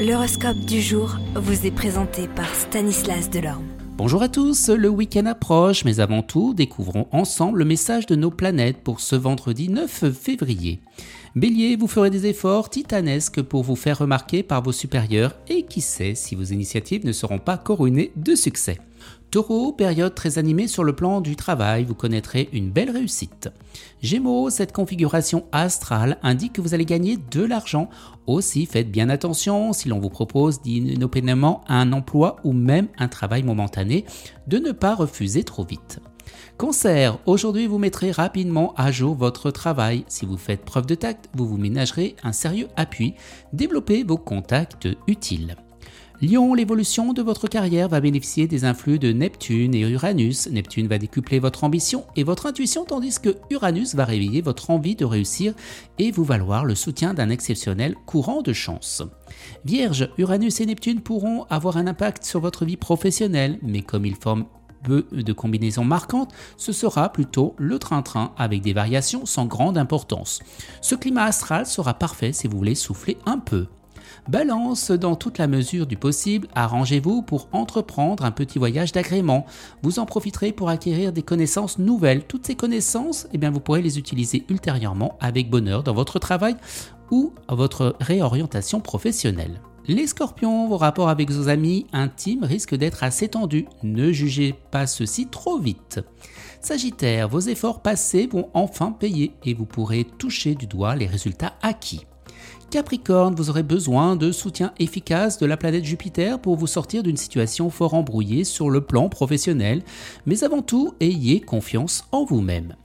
L'horoscope du jour vous est présenté par Stanislas Delorme. Bonjour à tous, le week-end approche, mais avant tout, découvrons ensemble le message de nos planètes pour ce vendredi 9 février. Bélier, vous ferez des efforts titanesques pour vous faire remarquer par vos supérieurs et qui sait si vos initiatives ne seront pas couronnées de succès. Taureau, période très animée sur le plan du travail, vous connaîtrez une belle réussite. Gémeaux, cette configuration astrale indique que vous allez gagner de l'argent. Aussi, faites bien attention si l'on vous propose d'inopinément un emploi ou même un travail momentané, de ne pas refuser trop vite. Cancer, aujourd'hui vous mettrez rapidement à jour votre travail. Si vous faites preuve de tact, vous vous ménagerez un sérieux appui. Développez vos contacts utiles. Lion, l'évolution de votre carrière va bénéficier des influx de Neptune et Uranus. Neptune va décupler votre ambition et votre intuition tandis que Uranus va réveiller votre envie de réussir et vous valoir le soutien d'un exceptionnel courant de chance. Vierge, Uranus et Neptune pourront avoir un impact sur votre vie professionnelle, mais comme ils forment peu de combinaisons marquantes, ce sera plutôt le train-train avec des variations sans grande importance. Ce climat astral sera parfait si vous voulez souffler un peu. Balance, dans toute la mesure du possible, arrangez-vous pour entreprendre un petit voyage d'agrément. Vous en profiterez pour acquérir des connaissances nouvelles. Toutes ces connaissances, eh bien, vous pourrez les utiliser ultérieurement avec bonheur dans votre travail ou votre réorientation professionnelle. Les scorpions, vos rapports avec vos amis intimes risquent d'être assez tendus. Ne jugez pas ceci trop vite. Sagittaire, vos efforts passés vont enfin payer et vous pourrez toucher du doigt les résultats acquis. Capricorne, vous aurez besoin de soutien efficace de la planète Jupiter pour vous sortir d'une situation fort embrouillée sur le plan professionnel, mais avant tout, ayez confiance en vous-même.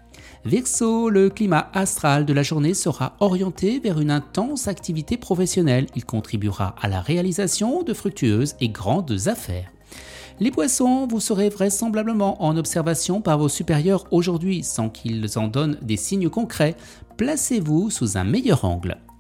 Verseau, le climat astral de la journée sera orienté vers une intense activité professionnelle. Il contribuera à la réalisation de fructueuses et grandes affaires. Les poissons, vous serez vraisemblablement en observation par vos supérieurs aujourd'hui sans qu'ils en donnent des signes concrets. Placez-vous sous un meilleur angle.